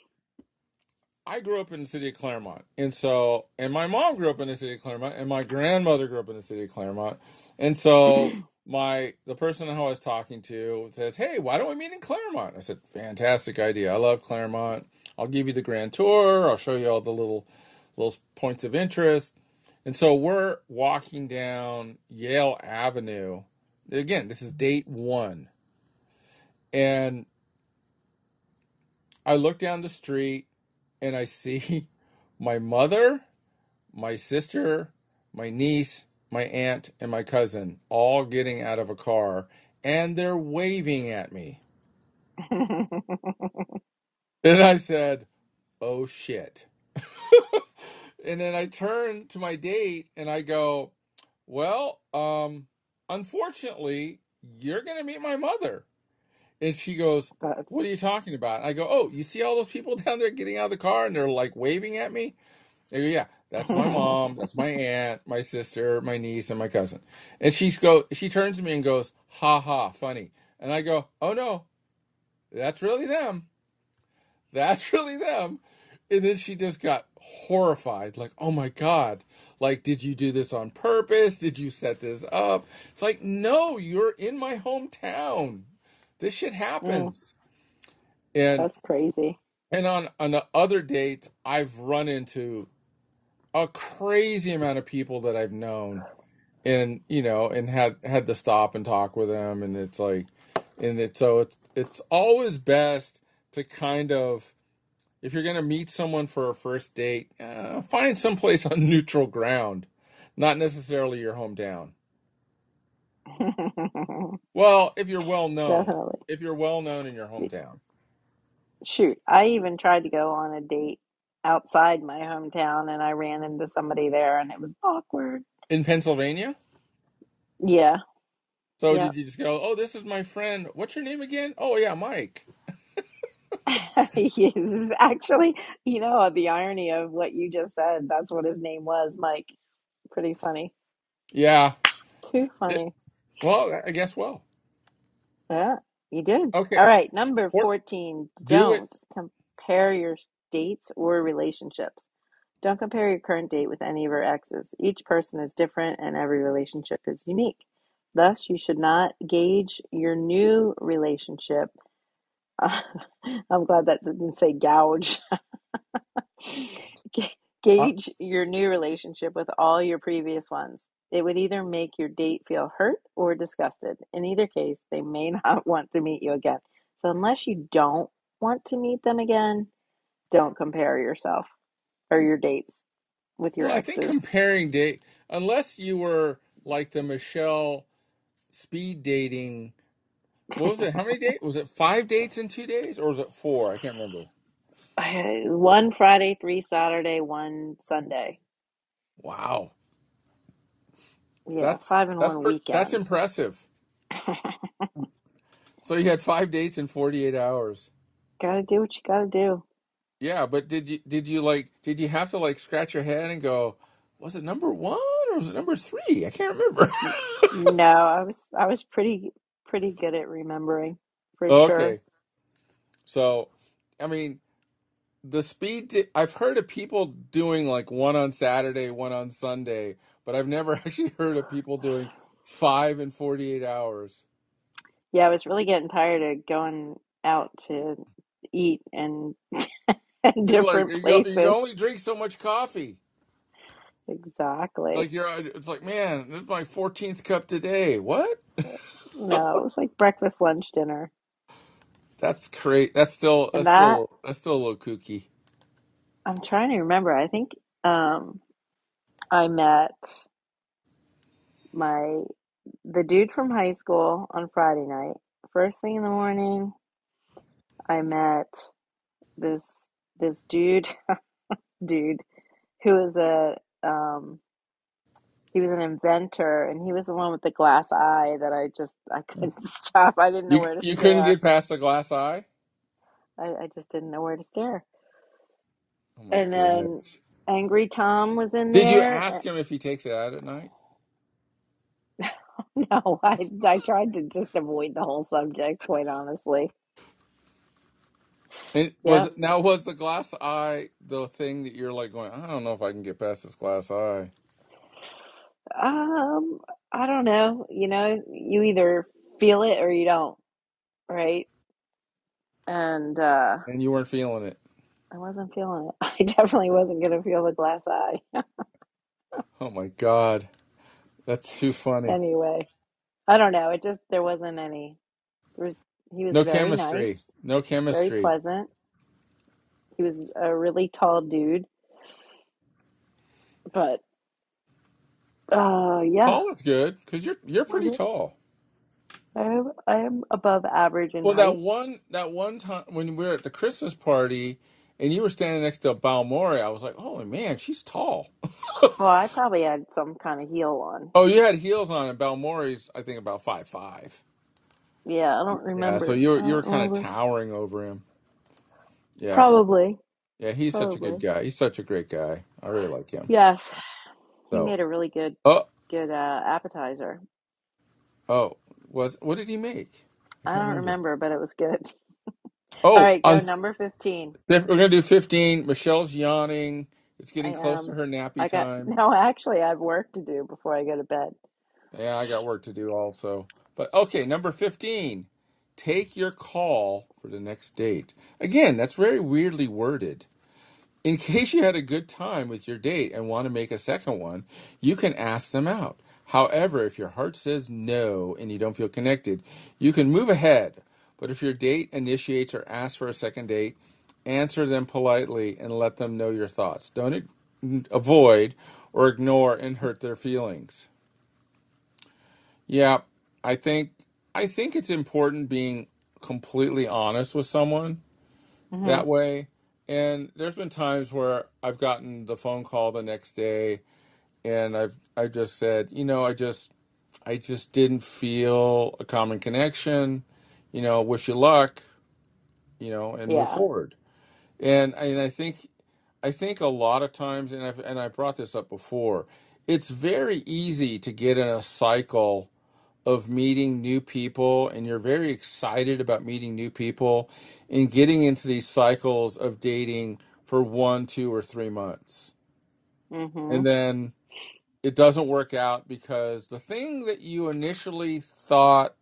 I grew up in the city of Claremont, and so and my mom grew up in the city of Claremont, and my grandmother grew up in the city of Claremont, and so my the person who I was talking to says, "Hey, why don't we meet in Claremont?" I said, "Fantastic idea! I love Claremont. I'll give you the grand tour. I'll show you all the little little points of interest." And so we're walking down Yale Avenue. Again, this is date one, and I look down the street and I see my mother, my sister, my niece, my aunt, and my cousin all getting out of a car and they're waving at me. And I said, oh shit. and then I turn to my date and I go, well, um, unfortunately, you're going to meet my mother. And she goes, what are you talking about? I go, oh, you see all those people down there getting out of the car and they're like waving at me? Yeah, that's my mom, that's my aunt, my sister, my niece, and my cousin. And she go, she turns to me and goes, ha ha, funny. And I go, oh no, that's really them. That's really them. And then she just got horrified, like, oh my God. Like, did you do this on purpose? Did you set this up? It's like, no, you're in my hometown. This shit mm, happens. And that's crazy. and on on the other dates, I've run into a crazy amount of people that I've known and you know and had had to stop and talk with them. And it's like and it so it's it's always best to kind of if you're going to meet someone for a first date uh, find someplace on neutral ground not necessarily your hometown. Well if you're well known Definitely. if you're well known in your hometown. Shoot, I even tried to go on a date outside my hometown and I ran into somebody there and it was awkward. in pennsylvania Yeah. so did you just go oh this is my friend what's your name again oh yeah mike Yes, Actually, you know, the irony of what you just said, that's what his name was, Mike. Pretty funny. yeah Too It- funny. well i guess well Yeah, you did. okay All right, number 14. Do don't compare your dates or relationships. Don't compare your current date with any of your exes. Each person is different and every relationship is unique. Thus, you should not gauge your new relationship. I'm glad that didn't say gouge. Ga- uh, Gauge your new relationship with all your previous ones. It would either make your date feel hurt or disgusted. In either case, they may not want to meet you again. So, unless you don't want to meet them again, don't compare yourself or your dates with your well i think comparing date unless you were like the Michele speed dating what was it? How many dates was it five dates in two days or was it four? I can't remember. One Friday, three Saturday, one Sunday. wow. Yeah, that's five in one pre- that's impressive. So you had five dates in 48 hours. Gotta do what you gotta do. Yeah but did you did you like did you have to like scratch your head and go was it number one or was it number three? I can't remember. No, I was I was pretty pretty good at remembering for sure. okay. So i mean the speed di- i've heard of people doing like one on saturday one on sunday but i've never actually heard of people doing five in 48 hours. Yeah, I was really getting tired of going out to eat and and you're like different you, you places. only drink so much coffee it's Exactly. like you're it's like man this is my 14th cup today what No, it was like breakfast, lunch, dinner. that's great that's still And that's that still that's still a little kooky I'm trying to remember. I think um I met my the dude from high school on Friday night. First thing in the morning, I met this this dude dude who was a um he was an inventor and he was the one with the glass eye that I just I couldn't stop. I didn't know you where to you couldn't get past the glass eye I, I just didn't know where to stare. oh And then Angry Tom was in there. did you ask him if he takes it out at night No, I I tried to just avoid the whole subject, quite honestly. And was now was the glass eye the thing that you're like going, I don't know if I can get past this glass eye. Um, I don't know. You know, you either feel it or you don't, right? And uh And you weren't feeling it. I wasn't feeling it. I definitely wasn't gonna feel the glass eye. Oh my God. That's too funny. Anyway, I don't know. It just there wasn't any. He was No very chemistry. nice, No very chemistry. pleasant. He was a really tall dude, but uh, yeah, Tall is good because you're you're pretty hmm tall. I am I am above average in Well, that height. one that one time when we were at the Christmas party and you were standing next to Balmori, I was like, "Holy man, she's tall." Well, I probably had some kind of heel on. Oh, you had heels on, and Balmori's I think about five five. Yeah, I don't Yeah, so you were I you were don't kind of remember. towering over him. Yeah, Probably, yeah, he's such a good probably. guy. He's such a great guy. I really like him. Yes, he So, made a really good oh, good uh, appetizer. oh, was what did he make? I I can't don't remember. remember, but it was good. All Oh, right, on go s- number 15. we're gonna do fifteen. Michele's yawning. It's I getting close to am. her nappy I got time. no, actually, I have work to do before I go to bed. Yeah, I got work to do also. But okay, number 15. Take your call for the next date. Again, that's very weirdly worded. In case you had a good time with your date and want to make a second one, you can ask them out. However, if your heart says no and you don't feel connected, you can move ahead. But if your date initiates or asks for a second date, answer them politely and let them know your thoughts. Don't avoid or ignore and hurt their feelings. Yeah, I think I think it's important being completely honest with someone hmm that way. And there's been times where I've gotten the phone call the next day and I've I just said, you know, I just I just didn't feel a common connection, you know, wish you luck, you know, and move Yeah. forward. And and I think I think a lot of times and I've and I brought this up before, it's very easy to get in a cycle of meeting new people and you're very excited about meeting new people and getting into these cycles of dating for one, two, or three months. hmm And then it doesn't work out because the thing that you initially thought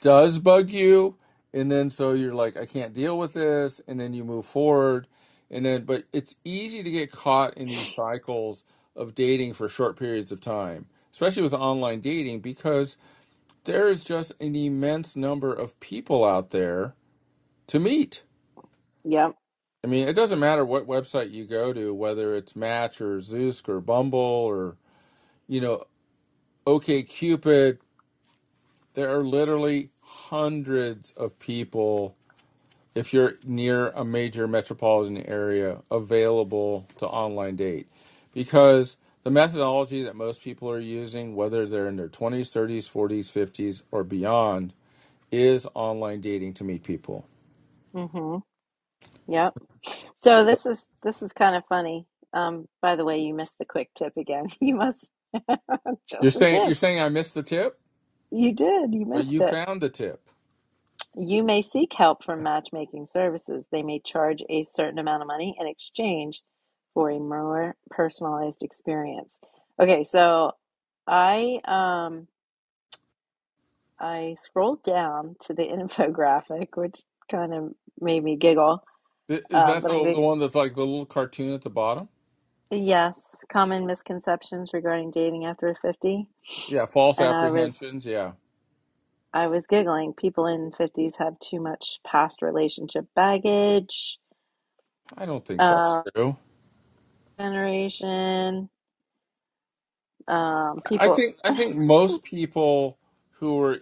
does bug you, and then so you're like, I can't deal with this, and then you move forward. And then, but it's easy to get caught in these cycles of dating for short periods of time, especially with online dating, because there is just an immense number of people out there to meet. Yep. I mean, it doesn't matter what website you go to, whether it's Match or Zoosk or Bumble or, you know, OK Cupid. There are literally hundreds of people, if you're near a major metropolitan area, available to online date. Because the methodology that most people are using, whether they're in their 20s, 30s, 40s, 50s, or beyond, is online dating to meet people. hmm Yep. So this is this is kind of funny. Um, by the way, you missed the quick tip again. You must You're saying you're saying I missed the tip, You did. You missed you it. found the tip. You may seek help from matchmaking services. They may charge a certain amount of money in exchange for a more personalized experience. Okay, so I um I scrolled down to the infographic, which kind of made me giggle. Is Uh, that but the the one that's like the little cartoon at the bottom? yes, common misconceptions regarding dating after 50. Yeah, false And I was apprehensions. Yeah, I was giggling. People in 50s have too much past relationship baggage. I don't think that's Uh, true. Generation. Um, I people. think I think most people who are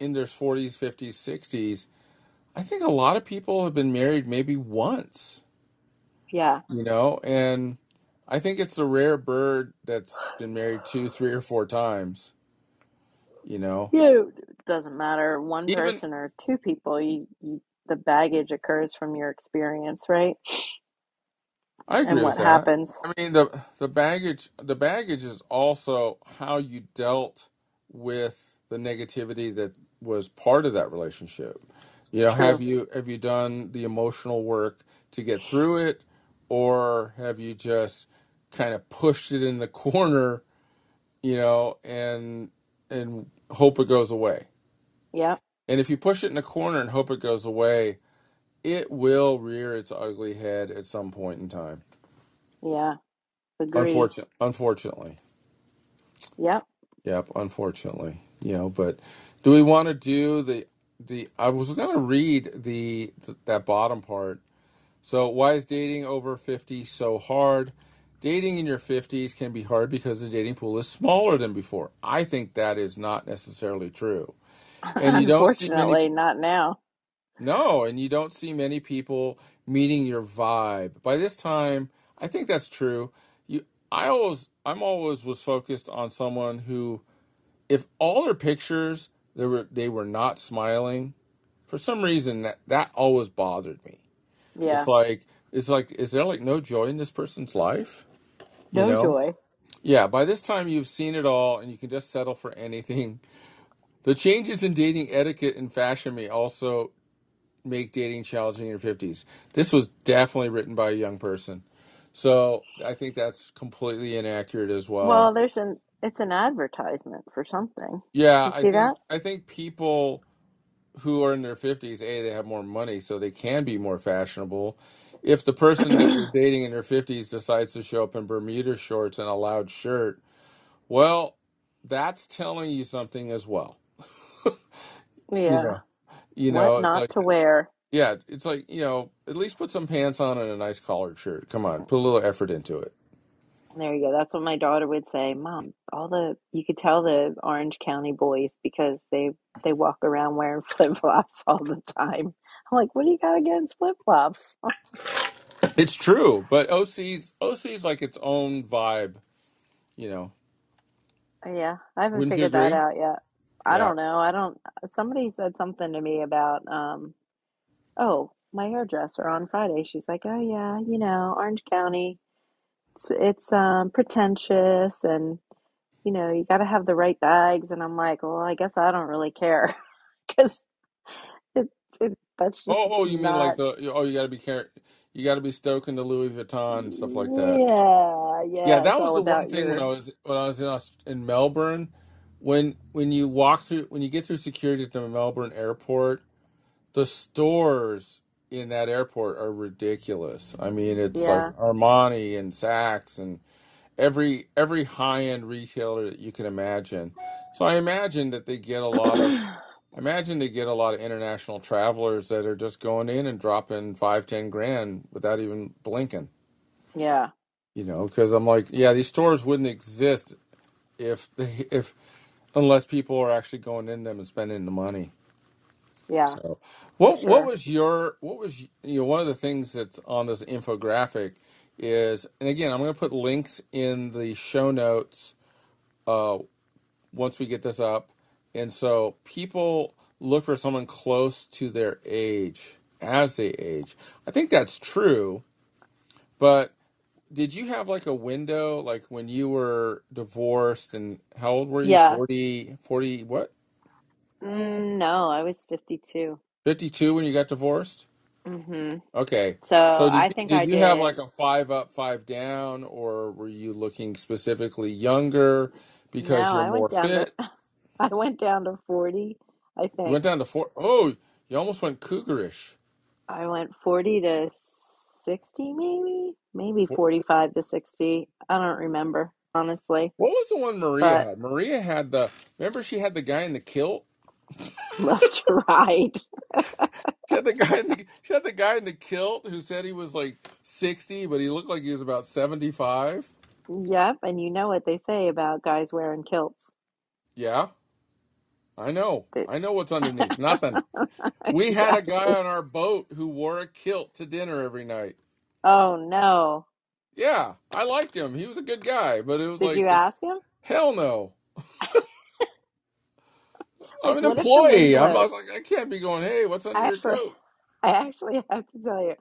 in their 40s, 50s, 60s, I think a lot of people have been married maybe once, Yeah. you know, and I think it's the rare bird that's been married two, three, or four times, you know. It doesn't matter one Even person or two people. You, you the baggage occurs from your experience, right? I And agree with what that. happens. I mean the the baggage the baggage is also how you dealt with the negativity that was part of that relationship. You know, have True. you have you done the emotional work to get through it or have you just kind of pushed it in the corner, you know, and and hope it goes away. Yeah. And if you push it in the corner and hope it goes away, it will rear its ugly head at some point in time. Yeah. Agreed. Unfortunate, unfortunately. Yep. Yep, unfortunately. You know, but do we want to do the the I was going to read the, th that bottom part. So, why is dating over 50 so hard? Dating in your 50s can be hard because the dating pool is smaller than before. I think that is not necessarily true. And you don't see many Unfortunately, not now. No, and you don't see many people meeting your vibe. By this time, I think that's true. You I always I'm always was focused on someone who if all their pictures they were they were not smiling, for some reason that that always bothered me. Yeah. It's like it's like is there like no joy in this person's life? You no know? joy. Yeah, by this time you've seen it all and you can just settle for anything. The changes in dating etiquette and fashion may also make dating challenging in your 50s. This was definitely written by a young person. So I think that's completely inaccurate as well. Well, there's an it's an advertisement for something. Yeah, You I see think that? I think people who are in their 50s, A, they have more money, so they can be more fashionable. If the person that you're dating in their 50s decides to show up in Bermuda shorts and a loud shirt, well, that's telling you something as well. You Yeah. know, you What know, it's not like to wear. Yeah, it's like, you know, at least put some pants on and a nice collared shirt. Come on, put a little effort into it. There you go. That's what my daughter would say. Mom, all the you could tell the Orange County boys because they they walk around wearing flip flops all the time. I'm like, what do you got against flip flops? It's true, but OC's OC's like its own vibe, you know. Yeah, I haven't Wouldn't you figured that agree? out yet. I Yeah. don't know. I don't. Somebody said something to me about um. Oh, my hairdresser on Friday. She's like, oh yeah, you know, Orange County. It's it's um pretentious and you know you got to have the right bags. And I'm like, well, I guess I don't really care because it, it that's just Oh, oh, you mean like the oh, you got to be care you got to be stoking the Louis Vuitton and stuff like that. Yeah, Yeah, yeah. That was the one thing when I was when I was in in Melbourne, when when you walk through when you get through security at the Melbourne airport, the stores in that airport are ridiculous. I mean, it's like Armani and Saks and every every high-end retailer that you can imagine. So I imagine that they get a lot of I imagine they get a lot of international travelers that are just going in and dropping five, ten grand without even blinking. yeah, You know, because I'm like, yeah, these stores wouldn't exist if they if unless people are actually going in them and spending the money. yeah, So, for what what sure. was your what was you know one of the things that's on this infographic is, and again, I'm going to put links in the show notes uh, once we get this up, and so people look for someone close to their age as they age. I think that's true, but did you have like a window, like when you were divorced, and how old were you? Yeah. 40, 40 what? Mm, no, I was 52. 52 when you got divorced? hmm Okay. So So I think did I you have like a five up, five down, or were you looking specifically younger No, because you're I more down to fit? I went down to 40, I You think. went down to four. Oh, you almost went cougarish. I went 40 to 60 maybe, maybe 45 to 60. I don't remember, honestly. what was the one Maria But had? Maria had the. Remember, she had the guy in the kilt. left to right. She had the guy in the. She had the guy in the kilt who said he was like sixty, but he looked like he was about seventy-five. Yep, and you know what they say about guys wearing kilts. Yeah, I know. I know what's underneath. Nothing. We had a guy on our boat who wore a kilt to dinner every night. Oh no. Yeah, I liked him. He was a good guy, but it was Did like, you ask him? hell no. I'm an what if something employee. I'm I slipped? was like, I can't be going, hey, what's under your Actually, coat? I actually have to tell you,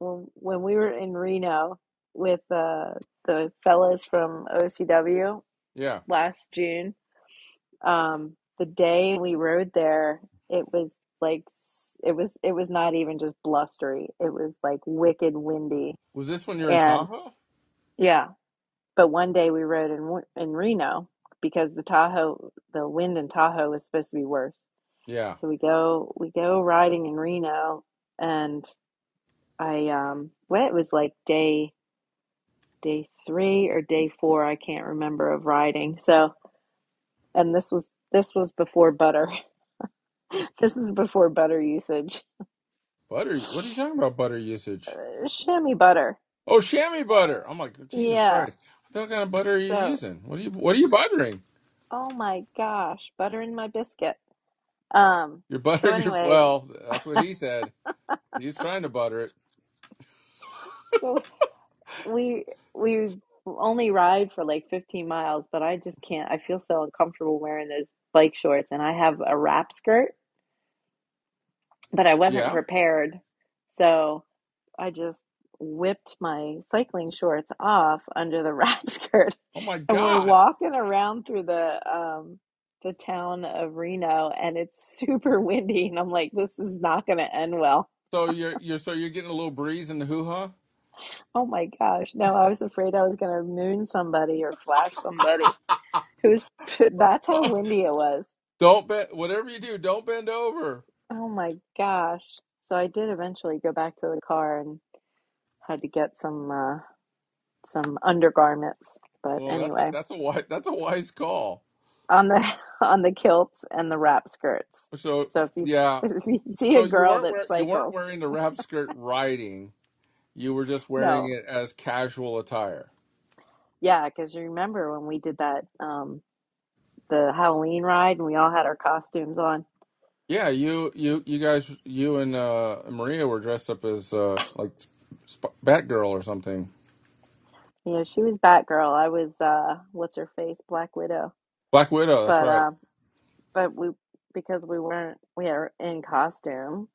when when we were in Reno with uh, the fellas from OCW Yeah. last June, um, the day we rode there, it was like it was it was not even just blustery. It was like wicked windy, Was this when you're in Tahoe? yeah. But one day we rode in in Reno because the Tahoe, the wind in Tahoe was supposed to be worse. Yeah. So we go we go riding in Reno, and I um what it was like day day three or day four I can't remember of riding. So and this was this was before butter. this is before butter usage. Butter? What are you talking about? Butter usage? Uh, chamois butter. Oh, chamois butter. I'm like, Jesus Yeah. Christ! What kind of butter are you So, using? What are you What are you buttering? oh my gosh, butter in my biscuit. Um, You're so buttering your. anyway, Well, that's what he said. He's trying to butter it. so we we only ride for like 15 miles, but I just can't. I feel so uncomfortable wearing those bike shorts, and I have a wrap skirt, but I wasn't Yeah. prepared, so I just whipped my cycling shorts off under the wrap skirt, Oh my and we're walking around through the um the town of Reno, and it's super windy, and I'm like, this is not going to end well. So you're you're so you're getting a little breeze in the hoo ha. Oh my gosh. No, I was afraid I was going to moon somebody or flash somebody. Who's that's how windy it was. Don't bend. Whatever you do, don't bend over. Oh my gosh. So I did eventually go back to the car and had to get some uh some undergarments. But Well, that's a, anyway, that's a wise that's a wise call. on the on the kilts and the wrap skirts. So So if you yeah, if you see so a you girl weren't that wear, you weren't cycles, wearing the wrap skirt riding. You were just wearing no. it as casual attire. Yeah, because you remember when we did that um the Halloween ride and we all had our costumes on. Yeah, you you you guys you and uh, Maria were dressed up as uh, like Sp- Batgirl or something. Yeah, she was Batgirl. I was uh what's her face? Black Widow. Black Widow. That's But right. um but we because we weren't we are in costume,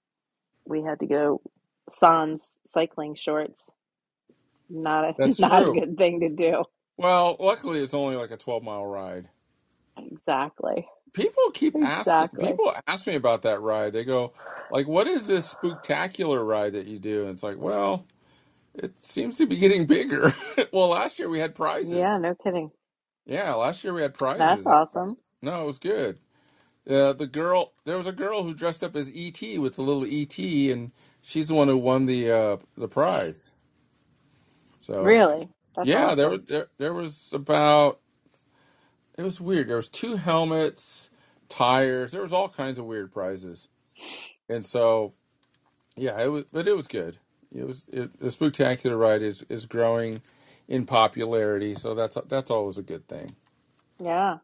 we had to go sans cycling shorts. Not a That's not a good thing to do. Well, luckily it's only like a twelve mile ride. Exactly. People keep asking. Exactly. People ask me about that ride. They go, like, "What is this spectacular ride that you do?" And it's like, well, it seems to be getting bigger. well, last year we had prizes. Yeah, prizes. no kidding. Yeah, last year we had That's prizes. That's awesome. no, it was good. Uh, the girl, there was a girl who dressed up as ET with the little ET, and she's the one who won the uh, the prize. So Really? That's yeah, there was there there was about it was weird. There was two helmets, tires. There was all kinds of weird prizes, and so yeah, it was but it was good. It was it, the spectacular ride is is growing in popularity, so that's that's always a good thing. Yeah.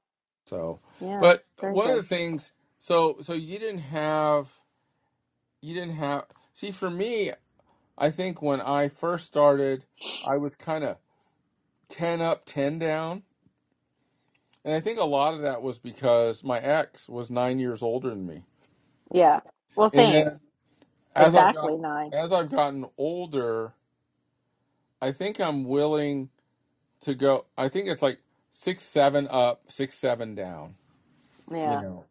So, Yeah. but Very one of the good. things, so so you didn't have you didn't have see for me, I think when I first started, I was kind of 10 up, 10 down. And I think a lot of that was because my ex was nine years older than me. Yeah. Well, same. as I've got Exactly nine. as I've gotten older, I think I'm willing to go. I think it's like six, seven up, six, seven down. Yeah. You know,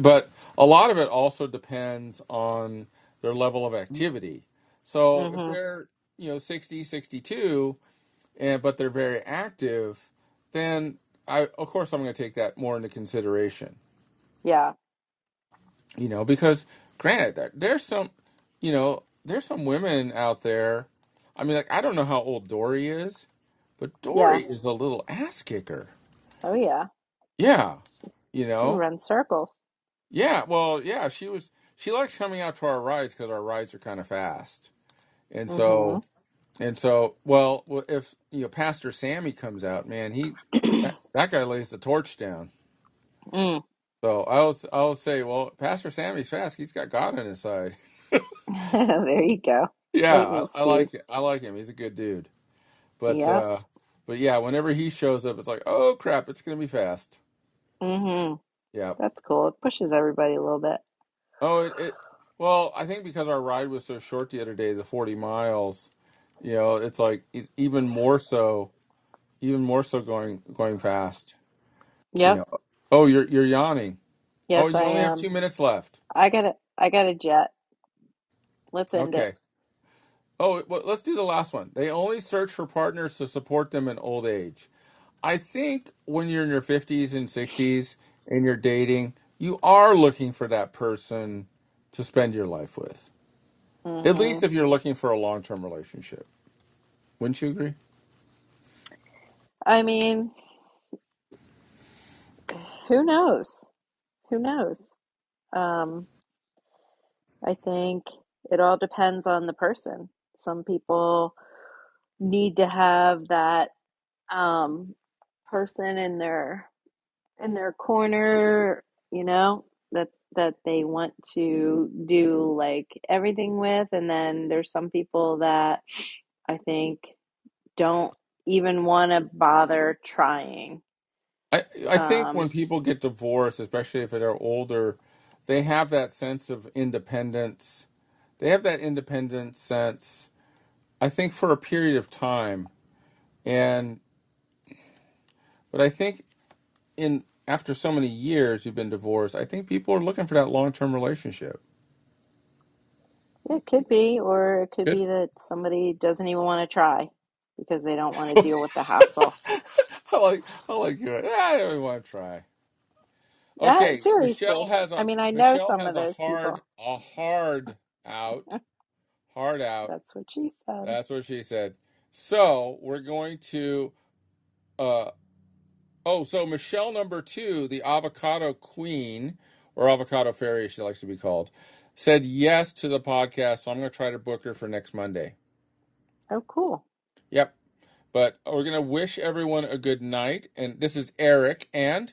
but a lot of it also depends on their level of activity. So if Mhm. they're you know 60, 62, and but they're very active, then I of course I'm going to take that more into consideration. Yeah. You know, because granted, there, there's some, you know, there's some women out there. I mean, like I don't know how old Dory is, but Yeah. Dory is a little ass kicker. Oh yeah. Yeah, you She know, runs circles. yeah. Well, yeah, she was. She likes coming out to our rides because our rides are kind of fast, and Mhm. so and so. Well, if you know Pastor Sammy comes out, man, he that, that guy lays the torch down. Mm. So I'll I'll say, well, Pastor Sammy's fast. He's got God on his side. there you go. Yeah, I, I like. I like him. He's a good dude. But Yep. uh but yeah, whenever he shows up, it's like, oh crap, it's gonna be fast. Mhm. Yeah. That's cool. It pushes everybody a little bit. Oh, it, it well, I think because our ride was so short the other day, the forty miles, you know, it's like e- even more so, even more so going going fast. You Yep. know. Oh, you're you're yawning. Oh, Yes, you I only have am. two minutes left. I got a I got a jet. Let's end it. Okay. Oh, well, let's do the last one. They only search for partners to support them in old age. I think when you're in your 50s and 60s and you're dating, you are looking for that person to spend your life with. At least Mhm. if you're looking for a long term relationship. Wouldn't you agree? I mean, who knows? Who knows? Um, I think It all depends on the person. Some people need to have that um, person in their in their corner, you know, that that they want to do like everything with, and then there's some people that I think don't even want to bother trying. I I think when Um, people get divorced, especially if they're older, they have that sense of independence. They have that independent sense, I think, for a period of time. And but I think in after so many years you've been divorced, I think people are looking for that long-term relationship. it could be, or it could Good. be that somebody doesn't even want to try because they don't want to deal with the hassle. I like I like you. I don't even want to try. Uh, Okay, Michele seriously. has I a mean, I know Michele some has of a those hard people. a hard out. Hard out. That's what she said. That's what she said. So we're going to uh oh, so Michelle number two, the avocado queen, or avocado fairy as she likes to be called, said yes to the podcast. So I'm gonna try to book her for next Monday. Oh, cool. Yep. But we're gonna wish everyone a good night. And this is Erik and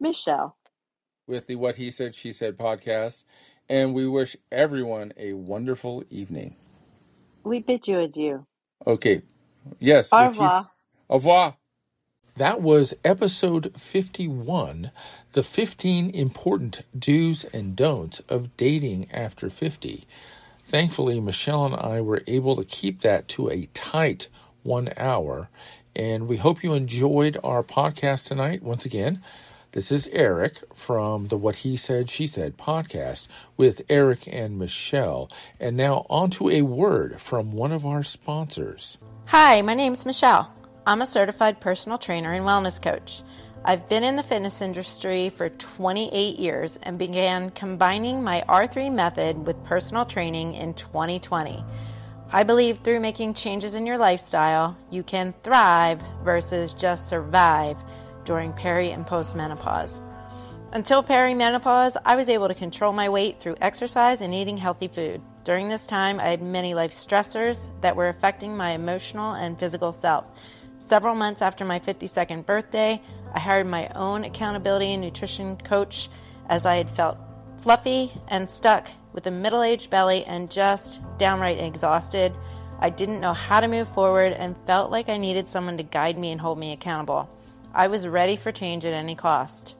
Michele. with the What He Said, She Said podcast. And we wish everyone a wonderful evening. We bid you adieu. Okay. Yes, Au revoir. Au revoir. That was episode 51 The 15 Important Do's and Don'ts of Dating After 50. Thankfully, Michele and I were able to keep that to a tight one hour. And we hope you enjoyed our podcast tonight. Once again, this is Erik from the What He Said, She Said podcast with Erik and Michele. And now, on to a word from one of our sponsors. Hi, my name's Michele. I'm a certified personal trainer and wellness coach. I've been in the fitness industry for 28 years and began combining my R3 method with personal training in 2020. I believe through making changes in your lifestyle, you can thrive versus just survive during peri and postmenopause. Until perimenopause, I was able to control my weight through exercise and eating healthy food. During this time, I had many life stressors that were affecting my emotional and physical self. Several months after my 52nd birthday, I hired my own accountability and nutrition coach as I had felt fluffy and stuck with a middle aged belly and just downright exhausted. I didn't know how to move forward and felt like I needed someone to guide me and hold me accountable. I was ready for change at any cost.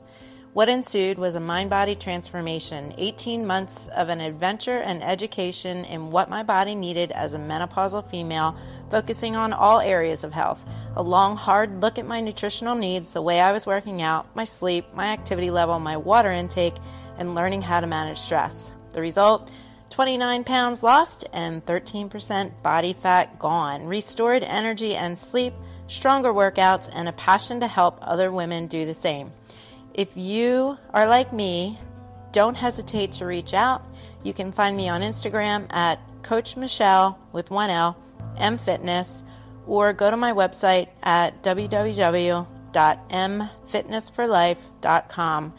What ensued was a mind body transformation, 18 months of an adventure and education in what my body needed as a menopausal female, focusing on all areas of health. A long, hard look at my nutritional needs, the way I was working out, my sleep, my activity level, my water intake, and learning how to manage stress. The result 29 pounds lost and 13% body fat gone, restored energy and sleep, stronger workouts, and a passion to help other women do the same. If you are like me, don't hesitate to reach out. You can find me on Instagram at Coach Michele with one L, M Fitness, or go to my website at www.mfitnessforlife.com